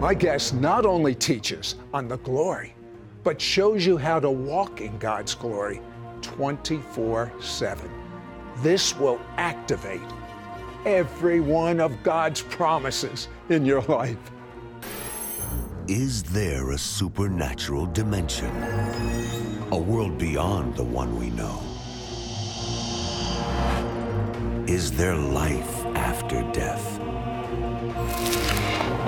My guest not only teaches on the glory, but shows you how to walk in God's glory 24 7. This will activate every one of God's promises in your life. Is there a supernatural dimension? A world beyond the one we know? Is there life after death?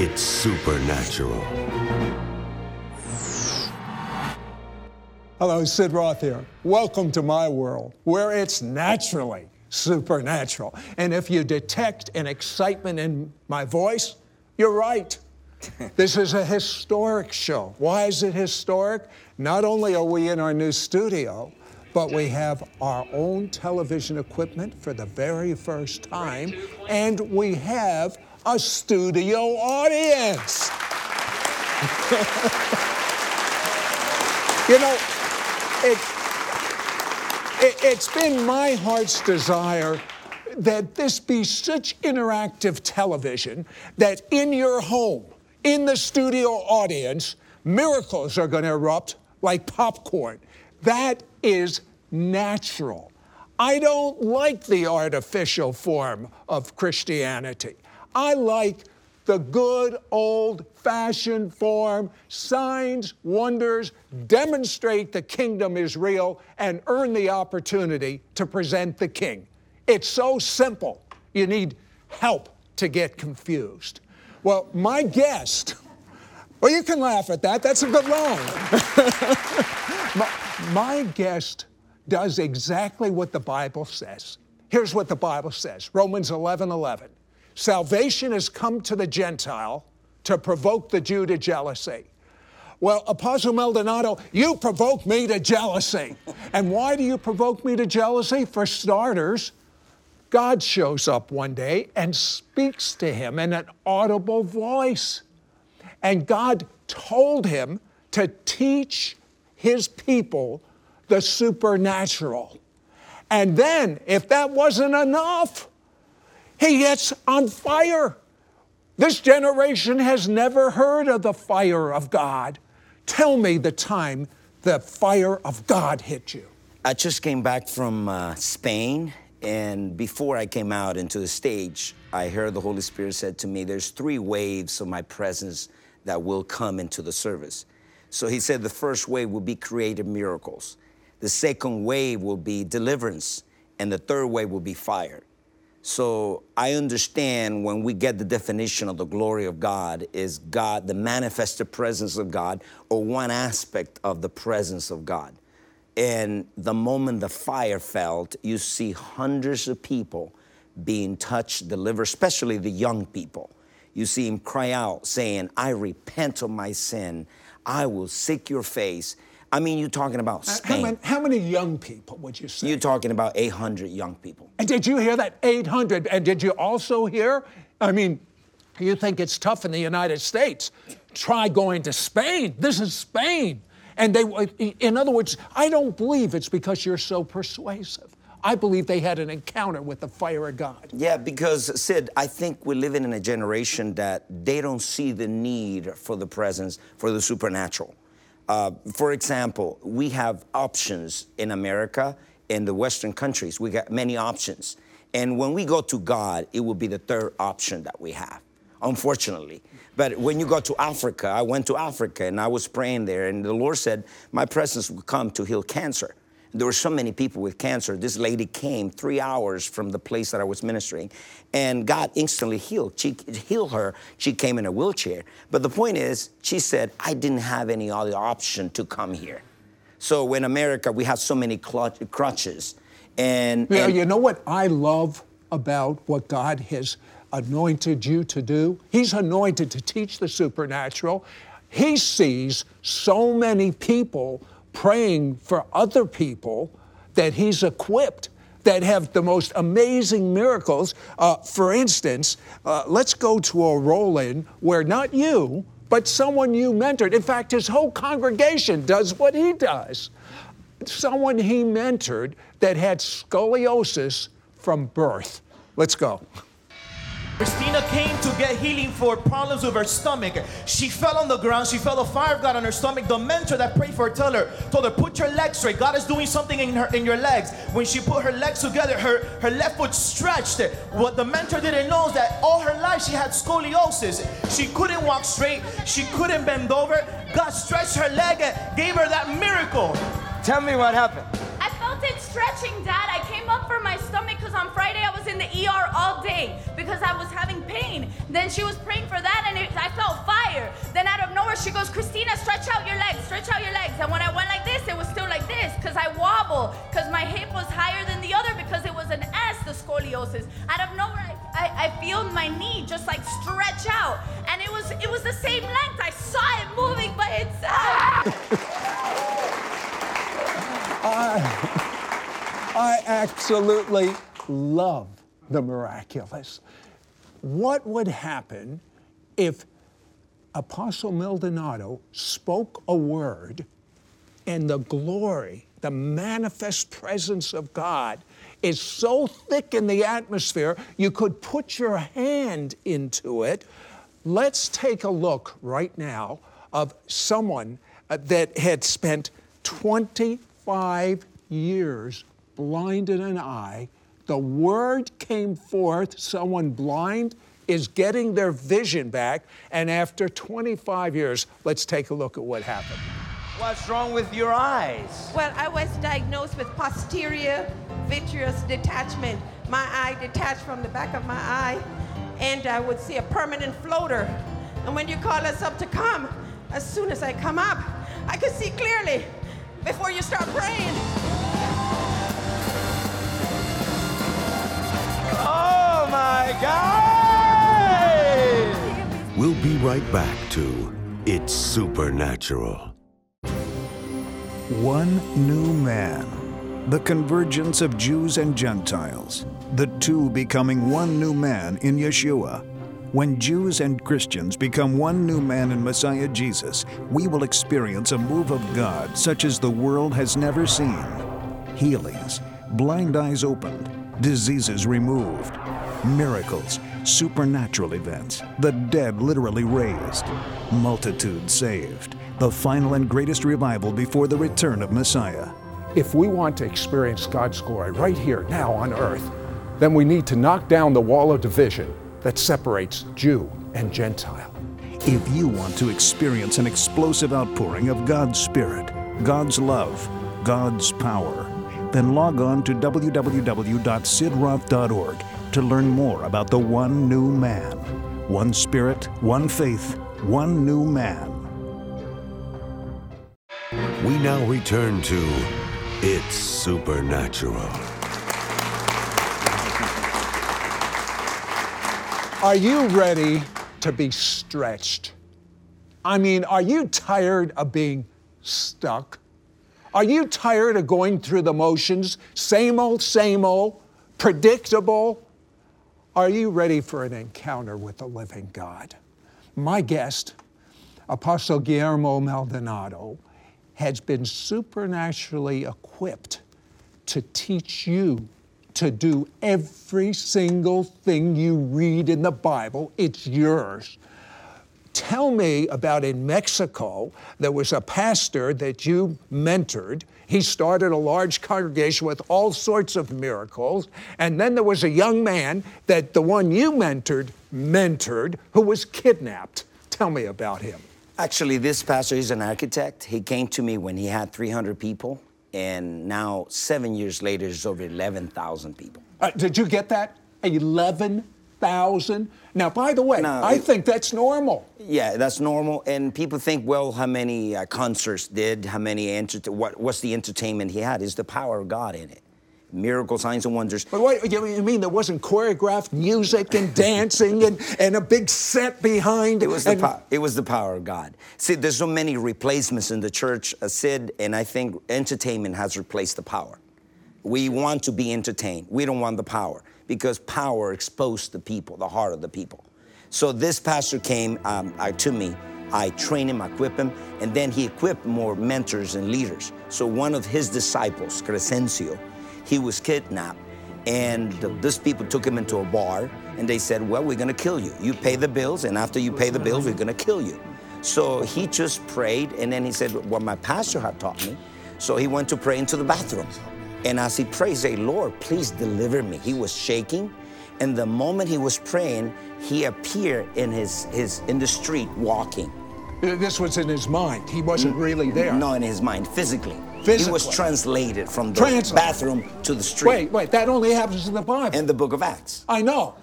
It's Supernatural. Hello, Sid Roth here. Welcome to my world where it's naturally supernatural. And if you detect an excitement in my voice, you're right. this is a historic show. Why is it historic? Not only are we in our new studio, but we have our own television equipment for the very first time, and we have a studio audience. you know, it, it, it's been my heart's desire that this be such interactive television that in your home, in the studio audience, miracles are going to erupt like popcorn. That is natural. I don't like the artificial form of Christianity. I like the good old fashioned form. Signs, wonders demonstrate the kingdom is real and earn the opportunity to present the king. It's so simple. You need help to get confused. Well, my guest, well, you can laugh at that. That's a good line. my, my guest does exactly what the Bible says. Here's what the Bible says Romans 11 11. Salvation has come to the Gentile to provoke the Jew to jealousy. Well, Apostle Maldonado, you provoke me to jealousy. and why do you provoke me to jealousy? For starters, God shows up one day and speaks to him in an audible voice. And God told him to teach his people the supernatural. And then, if that wasn't enough, he gets on fire. This generation has never heard of the fire of God. Tell me the time the fire of God hit you. I just came back from uh, Spain and before I came out into the stage, I heard the Holy Spirit said to me, There's three waves of my presence that will come into the service. So he said the first wave will be creative miracles, the second wave will be deliverance, and the third wave will be fire. So I understand when we get the definition of the glory of God is God, the manifested presence of God, or one aspect of the presence of God. And the moment the fire felt, you see hundreds of people being touched, delivered, especially the young people. You see him cry out, saying, I repent of my sin. I will seek your face. I mean, you're talking about uh, Spain. How many, how many young people would you say? You're talking about 800 young people. And did you hear that? 800. And did you also hear? I mean, you think it's tough in the United States. Try going to Spain. This is Spain. And they, in other words, I don't believe it's because you're so persuasive. I believe they had an encounter with the fire of God. Yeah, because Sid, I think we're living in a generation that they don't see the need for the presence, for the supernatural. Uh, for example, we have options in America, in the Western countries. We got many options. And when we go to God, it will be the third option that we have, unfortunately. But when you go to Africa, I went to Africa and I was praying there, and the Lord said, My presence will come to heal cancer. There were so many people with cancer. This lady came three hours from the place that I was ministering, and God instantly healed. She healed her. She came in a wheelchair. But the point is, she said, I didn't have any other option to come here. So in America, we have so many crutches. And, yeah, and you know what I love about what God has anointed you to do. He's anointed to teach the supernatural. He sees so many people praying for other people that he's equipped that have the most amazing miracles. Uh, for instance, uh, let's go to a roll in where not you, but someone you mentored, in fact, his whole congregation does what he does. Someone he mentored that had scoliosis from birth. Let's go. Christina came to get healing for problems with her stomach. She fell on the ground. She felt a fire of God on her stomach. The mentor that prayed for her told her, told her, put your legs straight. God is doing something in her in your legs. When she put her legs together, her, her left foot stretched. What the mentor didn't know is that all her life she had scoliosis. She couldn't walk straight. She couldn't bend over. God stretched her leg and gave her that miracle. Tell me what happened. I stretching, Dad. I came up for my stomach because on Friday I was in the ER all day because I was having pain. Then she was praying for that and it, I felt fire. Then out of nowhere she goes, Christina, stretch out your legs, stretch out your legs. And when I went like this, it was still like this because I wobble because my hip was higher than the other because it was an S, the scoliosis. Out of nowhere, I, I, I feel my knee just like stretch out, and it was it was the same length. I saw it moving by itself. I absolutely love the miraculous. What would happen if Apostle Maldonado spoke a word and the glory, the manifest presence of God is so thick in the atmosphere you could put your hand into it? Let's take a look right now of someone uh, that had spent 25 years blind in an eye. The word came forth, someone blind is getting their vision back, and after 25 years, let's take a look at what happened. What's wrong with your eyes? Well, I was diagnosed with posterior vitreous detachment. My eye detached from the back of my eye, and I would see a permanent floater. And when you call us up to come, as soon as I come up, I could see clearly before you start praying. My God! We'll be right back to It's Supernatural. One new man. The convergence of Jews and Gentiles. The two becoming one new man in Yeshua. When Jews and Christians become one new man in Messiah Jesus, we will experience a move of God such as the world has never seen. Healings, blind eyes opened, diseases removed, miracles, supernatural events, the dead literally raised, multitudes saved, the final and greatest revival before the return of Messiah. If we want to experience God's glory right here, now on earth, then we need to knock down the wall of division that separates Jew and Gentile. If you want to experience an explosive outpouring of God's Spirit, God's love, God's power, then log on to www.sidroth.org to learn more about the one new man. One Spirit, one faith, one new man. We now return to It's Supernatural. Are you ready to be stretched? I mean, are you tired of being stuck? Are you tired of going through the motions? Same old, same old, predictable? Are you ready for an encounter with the living God? My guest, Apostle Guillermo Maldonado, has been supernaturally equipped to teach you to do every single thing you read in the Bible. It's yours. Tell me about in Mexico, there was a pastor that you mentored. He started a large congregation with all sorts of miracles. And then there was a young man that the one you mentored mentored who was kidnapped. Tell me about him. Actually, this pastor, he's an architect. He came to me when he had 300 people, and now, seven years later, there's over 11,000 people. Uh, did you get that? 11,000? Now, by the way, No, I it- think that's normal. Yeah, that's normal. And people think, well, how many uh, concerts did, how many, enter- what, what's the entertainment he had? Is the power of God in it. Miracle signs and wonders. But what you mean there wasn't choreographed music and dancing and, and a big set behind? It was the and- power. It was the power of God. See, there's so many replacements in the church, uh, Sid, and I think entertainment has replaced the power. We want to be entertained. We don't want the power because power exposed the people, the heart of the people. So this pastor came um, uh, to me. I trained him, I equipped him, and then he equipped more mentors and leaders. So one of his disciples, Crescencio, he was kidnapped, and the, these people took him into a bar, and they said, "Well, we're gonna kill you. You pay the bills, and after you pay the bills, we're gonna kill you." So he just prayed, and then he said, "What my pastor had taught me." So he went to pray into the bathroom, and as he prayed, he said, "Lord, please deliver me." He was shaking, and the moment he was praying, he appeared in his, his in the street walking. This was in his mind. He wasn't mm. really there. No, in his mind, physically. Physically. He was translated from the Translated. bathroom to the street. Wait, wait, that only happens in the Bible. In the book of Acts. I know.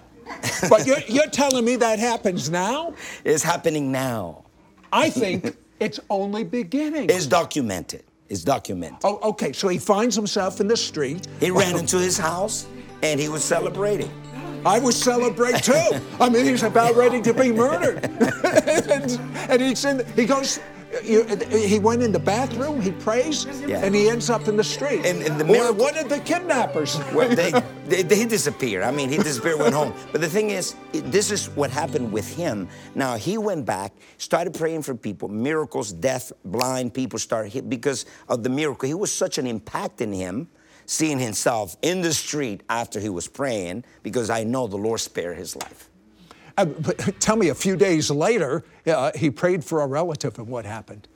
But you're, you're telling me that happens now? It's happening now. I think it's only beginning. It's documented. It's documented. oh, okay, so he finds himself in the street. He ran into his house and he was celebrating. I would celebrate too. I mean, he's about ready to be murdered. and, and he's in, he goes, he went in the bathroom, he prays, Yeah. and he ends up in the street. And- and the miracle- what did the kidnappers? Well, they, they, they disappeared. I mean, he disappeared, went home. But the thing is, this is what happened with him. Now, he went back, started praying for people, miracles, deaf, blind people started because of the miracle. He was such an impact in him, seeing himself in the street after he was praying, because I know the Lord spared his life. Uh, but tell me, a few days later, uh, he prayed for a relative, and what happened?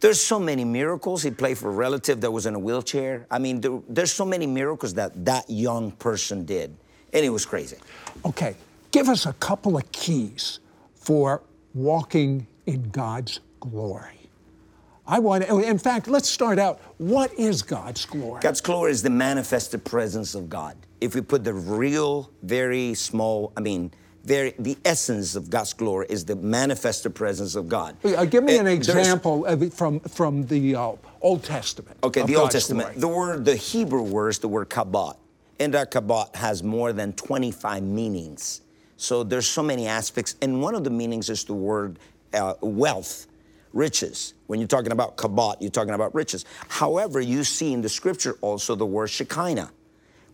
There's so many miracles. He prayed for a relative that was in a wheelchair. I mean, there, there's so many miracles that that young person did, and it was crazy. Okay, give us a couple of keys for walking in God's glory. I want, in fact, let's start out. What is God's glory? God's glory is the manifested presence of God. If we put the real, very small, I mean, very, the essence of God's glory is the manifested presence of God. Uh, give me an example of it from, from the uh, Old Testament. Okay, the Old Testament. glory. The word, the Hebrew word is the word kabot. And that kabot has more than 25 meanings. So there's so many aspects. And one of the meanings is the word uh, wealth, riches. When you're talking about kabot, you're talking about riches. However, you see in the scripture also the word Shekinah,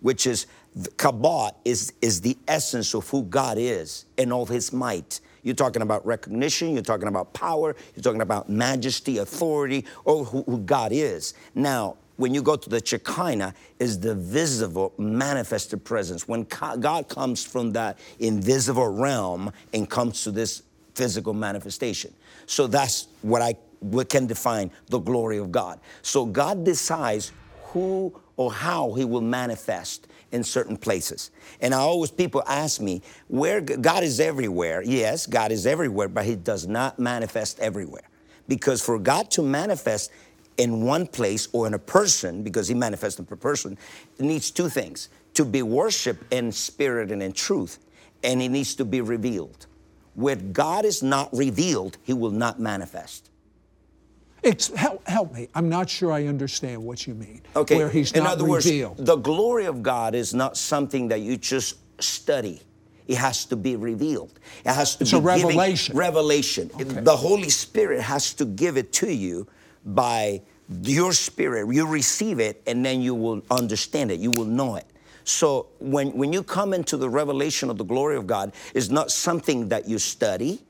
which is the kabot is, is the essence of who God is and all his might. You're talking about recognition, you're talking about power, you're talking about majesty, authority, or who, who God is. Now, when you go to the Shekinah, is the visible, manifested presence. When God comes from that invisible realm and comes to this physical manifestation. So that's what I what can define the glory of God. So God decides who or how he will manifest in certain places. And I always people ask me, where God is everywhere. Yes, God is everywhere, but he does not manifest everywhere. Because for God to manifest in one place or in a person, because he manifests in a person, needs two things to be worshiped in spirit and in truth, and it needs to be revealed. Where God is not revealed, he will not manifest. It's, help, help me. I'm not sure I understand what you mean. Okay. Where he's In not other revealed. words, the glory of God is not something that you just study. It has to be revealed. It has to It's be a revelation. revelation. The Holy Spirit has to give it to you by your spirit. You receive it, and then you will understand it. You will know it. So when, when you come into the revelation of the glory of God, it's not something that you study,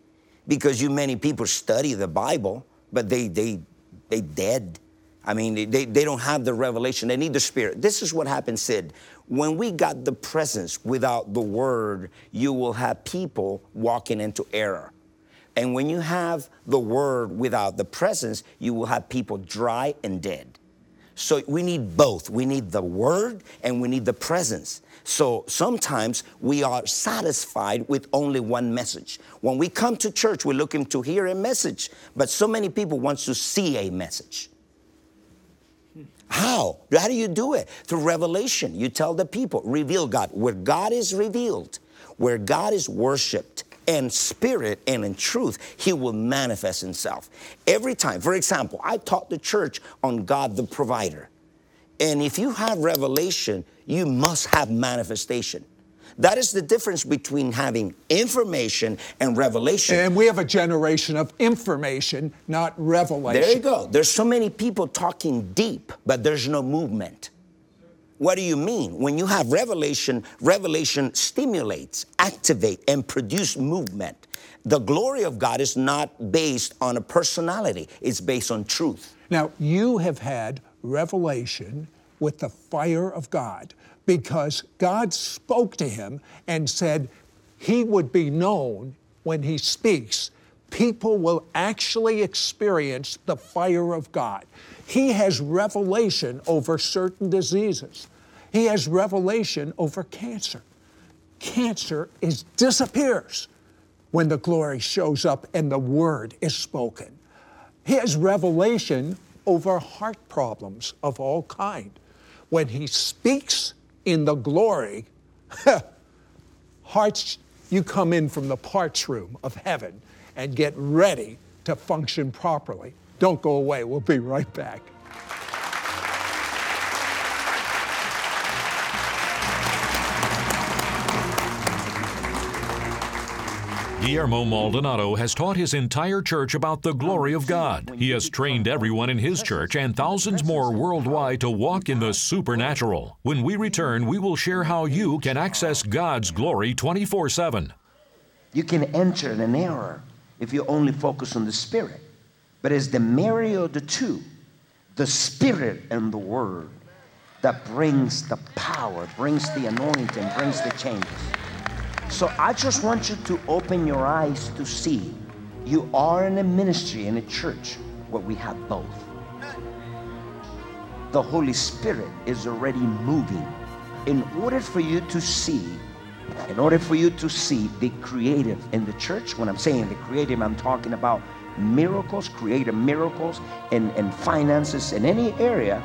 because you many people study the Bible, but they they they dead. I mean, they, they, don't have the revelation. They need the Spirit. This is what happened, Sid. When we got the presence without the Word, you will have people walking into error. And when you have the Word without the presence, you will have people dry and dead. So we need both. We need the Word and we need the presence. So sometimes we are satisfied with only one message. When we come to church, we're looking to hear a message, but so many people want to see a message. How? How do you do it? Through revelation. You tell the people, reveal God. Where God is revealed, where God is worshiped in spirit and in truth, He will manifest Himself. Every time, for example, I taught the church on God the provider. And if you have revelation, you must have manifestation. That is the difference between having information and revelation. And we have a generation of information, not revelation. There you go. There's so many people talking deep, but there's no movement. What do you mean? When you have revelation, revelation stimulates, activate, and produce movement. The glory of God is not based on a personality, it's based on truth. Now, you have had revelation with the fire of God because God spoke to him and said he would be known when he speaks. People will actually experience the fire of God. He has revelation over certain diseases. He has revelation over cancer. Cancer is disappears when the glory shows up and the word is spoken. He has revelation over heart problems of all kind. When he speaks in the glory, hearts, you come in from the parts room of heaven and get ready to function properly. Don't go away, we'll be right back. Guillermo Maldonado has taught his entire church about the glory of God. He has trained everyone in his church and thousands more worldwide to walk in the supernatural. When we return, we will share how you can access God's glory 24 7. You can enter in an error if you only focus on the Spirit. But it's the marriage of the two, the Spirit and the Word, that brings the power, brings the anointing, brings the changes. So I just want you to open your eyes to see you are in a ministry, in a church where we have both. The Holy Spirit is already moving. In order for you to see, in order for you to see the creative in the church, when I'm saying the creative, I'm talking about miracles, creative miracles, and, and finances in any area,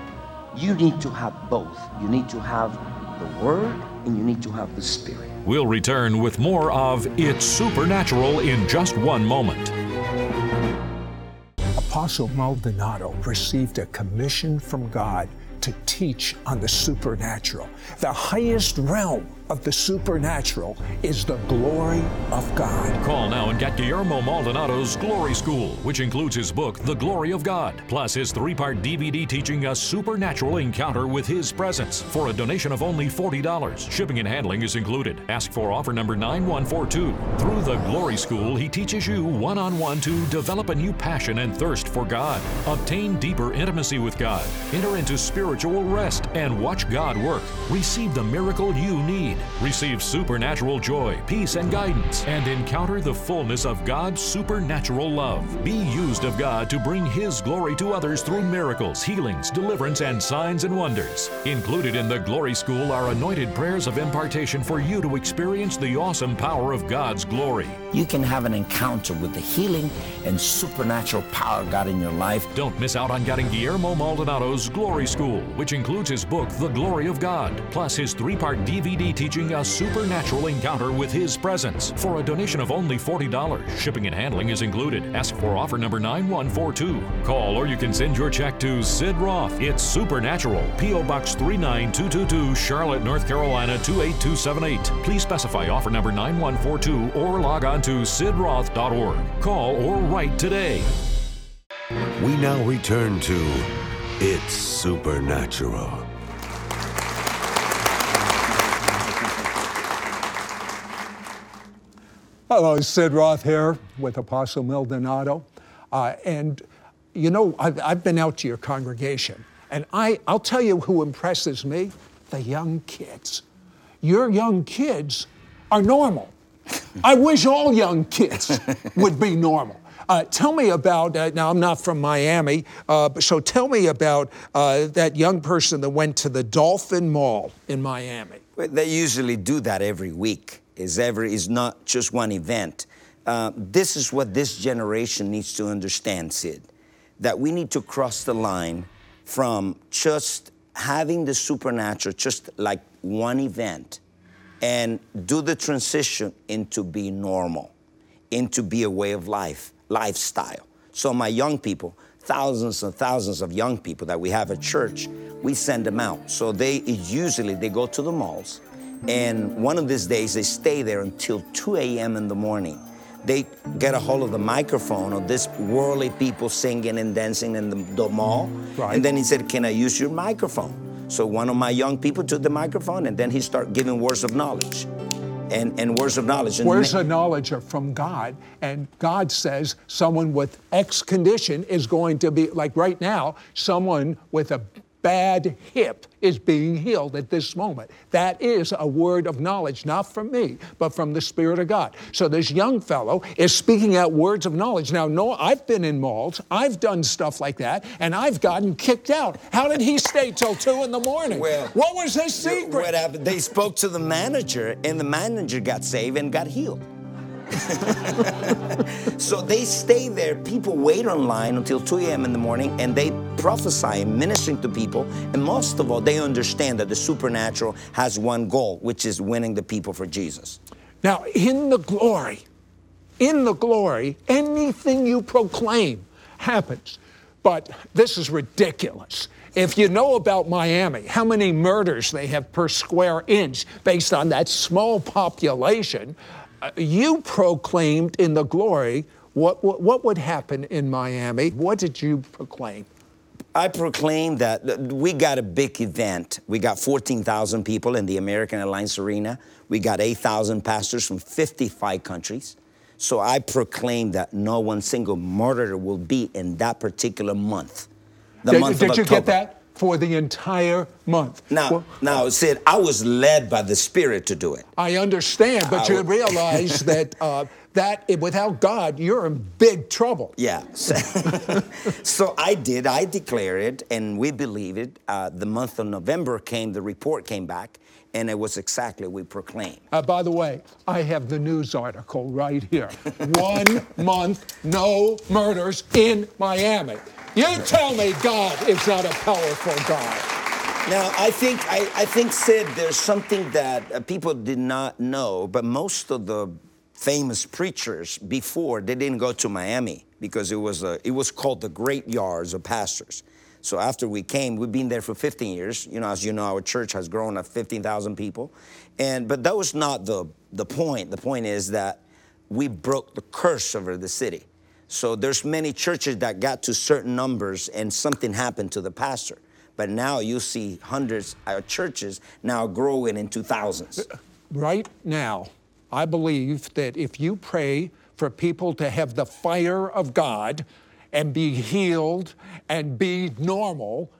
you need to have both. You need to have the Word and you need to have the Spirit. We'll return with more of It's Supernatural in just one moment. Apostle Maldonado received a commission from God to teach on the supernatural. The highest realm of the supernatural is the glory of God. Call now and get Guillermo Maldonado's Glory School, which includes his book, The Glory of God, plus his three part DVD teaching a supernatural encounter with his presence for a donation of only $40. Shipping and handling is included. Ask for offer number 9142. Through the Glory School, he teaches you one on one to develop a new passion and thirst for God, obtain deeper intimacy with God, enter into spiritual rest, and watch God work. Receive the miracle you need. Receive supernatural joy, peace, and guidance, and encounter the fullness of God's supernatural love. Be used of God to bring His glory to others through miracles, healings, deliverance, and signs and wonders. Included in the Glory School are anointed prayers of impartation for you to experience the awesome power of God's glory. You can have an encounter with the healing and supernatural power of God in your life. Don't miss out on getting Guillermo Maldonado's Glory School, which includes his book, The Glory of God, plus his three part DVD teaching a supernatural encounter with His presence. For a donation of only $40, shipping and handling is included. Ask for offer number 9142. Call or you can send your check to Sid Roth. It's Supernatural, P.O. Box 39222, Charlotte, North Carolina 28278. Please specify offer number 9142 or log on to sidroth.org. Call or write today. We now return to It's Supernatural. Hello, Sid Roth here with Apostle Maldonado. Uh, and you know, I've, I've, been out to your congregation, and I, I'll tell you who impresses me the young kids. Your young kids are normal. I wish all young kids would be normal. Uh, tell me about, uh, now I'm not from Miami, uh, so tell me about uh, that young person that went to the Dolphin Mall in Miami. They usually do that every week is ever is not just one event. Uh, this is what this generation needs to understand, Sid, that we need to cross the line from just having the supernatural, just like one event, and do the transition into be normal, into be a way of life, lifestyle. So my young people, thousands and thousands of young people that we have at church, we send them out. So they usually they go to the malls, and one of these days they stay there until 2 a.m. in the morning. They get a hold of the microphone of this worldly people singing and dancing in the, the mall, Right. and then he said, "Can I use your microphone?" So one of my young people took the microphone, and then he started giving words of knowledge, and and words of knowledge. And Words of knowledge are from God, and God says someone with X condition is going to be, like right now, someone with a bad hip is being healed at this moment. That is a word of knowledge, not from me, but from the Spirit of God. So this young fellow is speaking out words of knowledge. Now, no, I've been in malls, I've done stuff like that, and I've gotten kicked out. How did he stay till two in the morning? Well, what was his secret? What happened? They spoke to the manager, and the manager got saved and got healed. so they stay there. People wait online until 2 a.m. in the morning, and they prophesy ministering to people. And most of all, they understand that the supernatural has one goal, which is winning the people for Jesus. Now, in the glory, in the glory, anything you proclaim happens. But this is ridiculous. If you know about Miami, how many murders they have per square inch based on that small population, you proclaimed in the glory what, what, what would happen in Miami. What did you proclaim? I proclaim that we got a big event. We got 14,000 people in the American Airlines Arena. We got 8,000 pastors from 55 countries. So I proclaim that no one single murderer will be in that particular month. The did month did of you October. get that? For the entire month. Now, Well, now, Sid, I was led by the Spirit to do it. I understand, but I you would- realize that uh, that without God, you're in big trouble. Yeah. So, so I did. I declared it, and we believe it. Uh, the month of November came, the report came back, and it was exactly what we proclaimed. Uh, by the way, I have the news article right here. One month, no murders in Miami. You tell me God is not a powerful God. Now, I think, I, I think, Sid, there's something that uh, people did not know, but most of the famous preachers before they didn't go to Miami because it was a, it was called the Great Yards of Pastors. So after we came, we've been there for 15 years. You know, as you know, our church has grown to 15,000 people, and but that was not the the point. The point is that we broke the curse over the city. So there's many churches that got to certain numbers and something happened to the pastor. But now you see hundreds of churches now growing into thousands. Right now, I believe that if you pray for people to have the fire of God and be healed and be normal,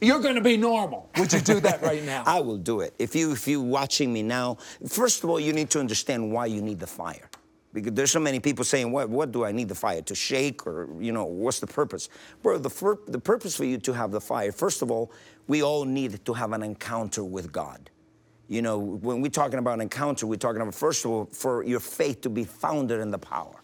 you're going to be normal. Would you do that right now? I will do it. If you if you watching me now, first of all, you need to understand why you need the fire. Because there's so many people saying, what, what do I need the fire to shake or, you know, what's the purpose? Bro, the, fir- the purpose for you to have the fire, first of all, we all need to have an encounter with God. You know, when we're talking about an encounter, we're talking about, first of all, for your faith to be founded in the power.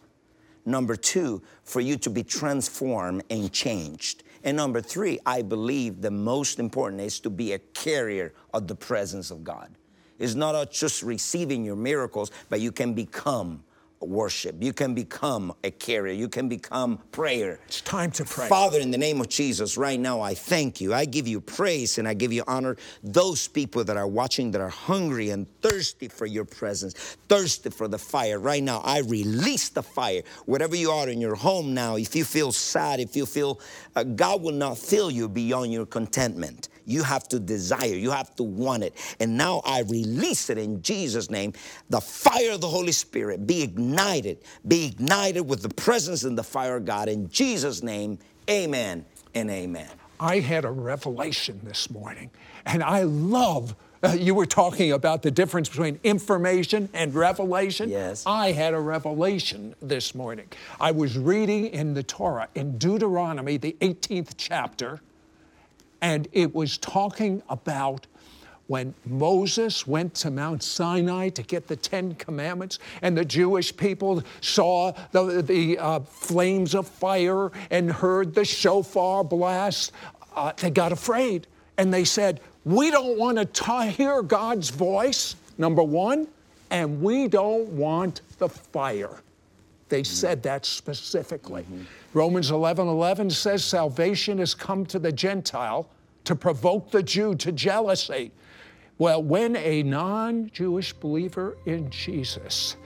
Number two, for you to be transformed and changed. And number three, I believe the most important is to be a carrier of the presence of God. It's not just receiving your miracles, but you can become worship. You can become a carrier. You can become prayer. It's time to pray. Father, in the name of Jesus, right now, I thank you. I give you praise and I give you honor. Those people that are watching that are hungry and thirsty for your presence, thirsty for the fire, right now, I release the fire. Whatever you are in your home now, if you feel sad, if you feel uh, God will not fill you beyond your contentment. You have to desire, you have to want it. And now I release it in Jesus' name. The fire of the Holy Spirit be ignited, be ignited with the presence and the fire of God. In Jesus' name, amen and amen. I had a revelation this morning, and I love. Uh, you were talking about the difference between information and revelation. Yes. I had a revelation this morning. I was reading in the Torah, in Deuteronomy, the 18th chapter, and it was talking about when Moses went to Mount Sinai to get the Ten Commandments, and the Jewish people saw the, the uh, flames of fire and heard the shofar blast, uh, they got afraid. And they said, We don't want to hear God's voice, number one, and we don't want the fire. They said that specifically. Romans 11 11 says, Salvation has come to the Gentile to provoke the Jew to jealousy. Well, when a non Jewish believer in Jesus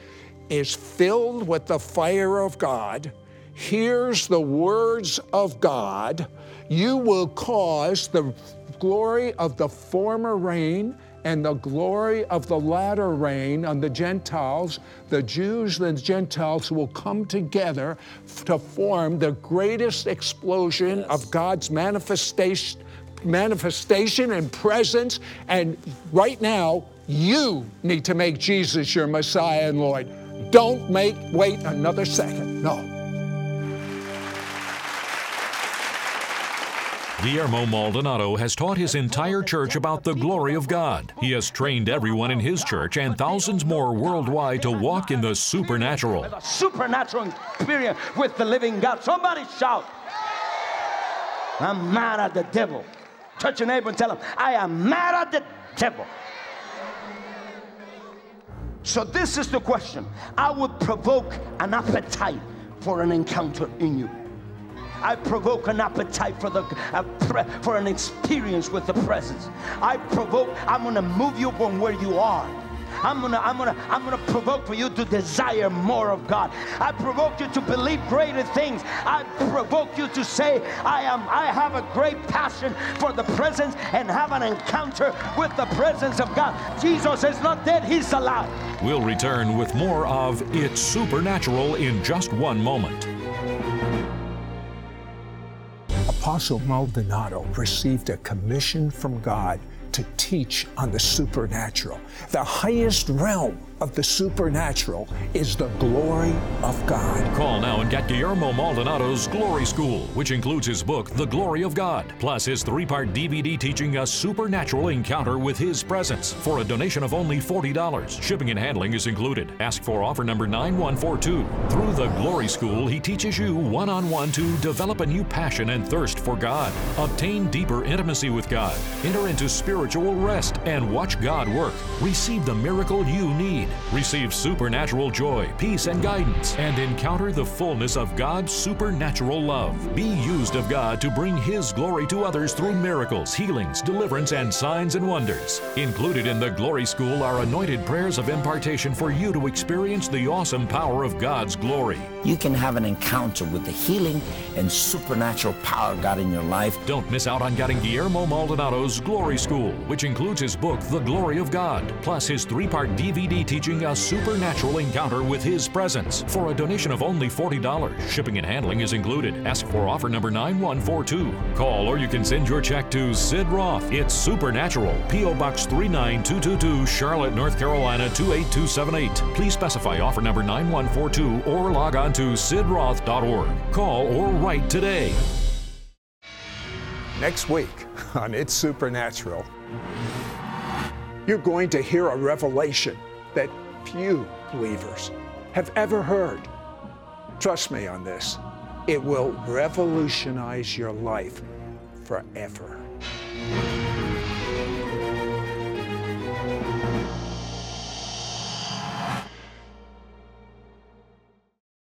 is filled with the fire of God, hears the words of God, you will cause the glory of the former rain and the glory of the latter rain on the Gentiles, the Jews and the Gentiles will come together to form the greatest explosion of God's manifestation, manifestation and presence. And right now, you need to make Jesus your Messiah and Lord. Don't make wait another second. No. Guillermo Maldonado has taught his entire church about the glory of God. He has trained everyone in his church and thousands more worldwide to walk in the supernatural. A supernatural experience with the living God. Somebody shout. I'm mad at the devil. Touch your neighbor and tell him, I am mad at the devil. So, this is the question. I would provoke an appetite for an encounter in you. I provoke an appetite for the for an experience with the presence. I provoke. I'm going to move you from where you are. I'm gonna, I'm gonna, I'm gonna provoke for you to desire more of God. I provoke you to believe greater things. I provoke you to say, I am, I have a great passion for the presence and have an encounter with the presence of God. Jesus is not dead, he's alive. We'll return with more of It's Supernatural in just one moment. Apostle Maldonado received a commission from God to teach on the supernatural. The highest realm of the supernatural is the glory of God. Call now and get Guillermo Maldonado's Glory School, which includes his book, The Glory of God, plus his three part DVD teaching a supernatural encounter with His presence for a donation of only $40. Shipping and handling is included. Ask for offer number 9142. Through the Glory School, he teaches you one on one to develop a new passion and thirst for God, obtain deeper intimacy with God, enter into spiritual rest, and watch God work. Receive the miracle you need. Receive supernatural joy, peace, and guidance, and encounter the fullness of God's supernatural love. Be used of God to bring His glory to others through miracles, healings, deliverance, and signs and wonders. Included in the Glory School are anointed prayers of impartation for you to experience the awesome power of God's glory. You can have an encounter with the healing and supernatural power God in your life. Don't miss out on getting Guillermo Maldonado's Glory School, which includes his book, The Glory of God, plus his three part DVD teaching a supernatural encounter with His presence for a donation of only $40. Shipping and handling is included. Ask for offer number 9142. Call or you can send your check to Sid Roth. It's Supernatural, P.O. Box 39222, Charlotte, North Carolina 28278. Please specify offer number 9142 or log on to sidroth.org. Call or write today. Next week on It's Supernatural, you're going to hear a revelation that few believers have ever heard. Trust me on this, it will revolutionize your life forever.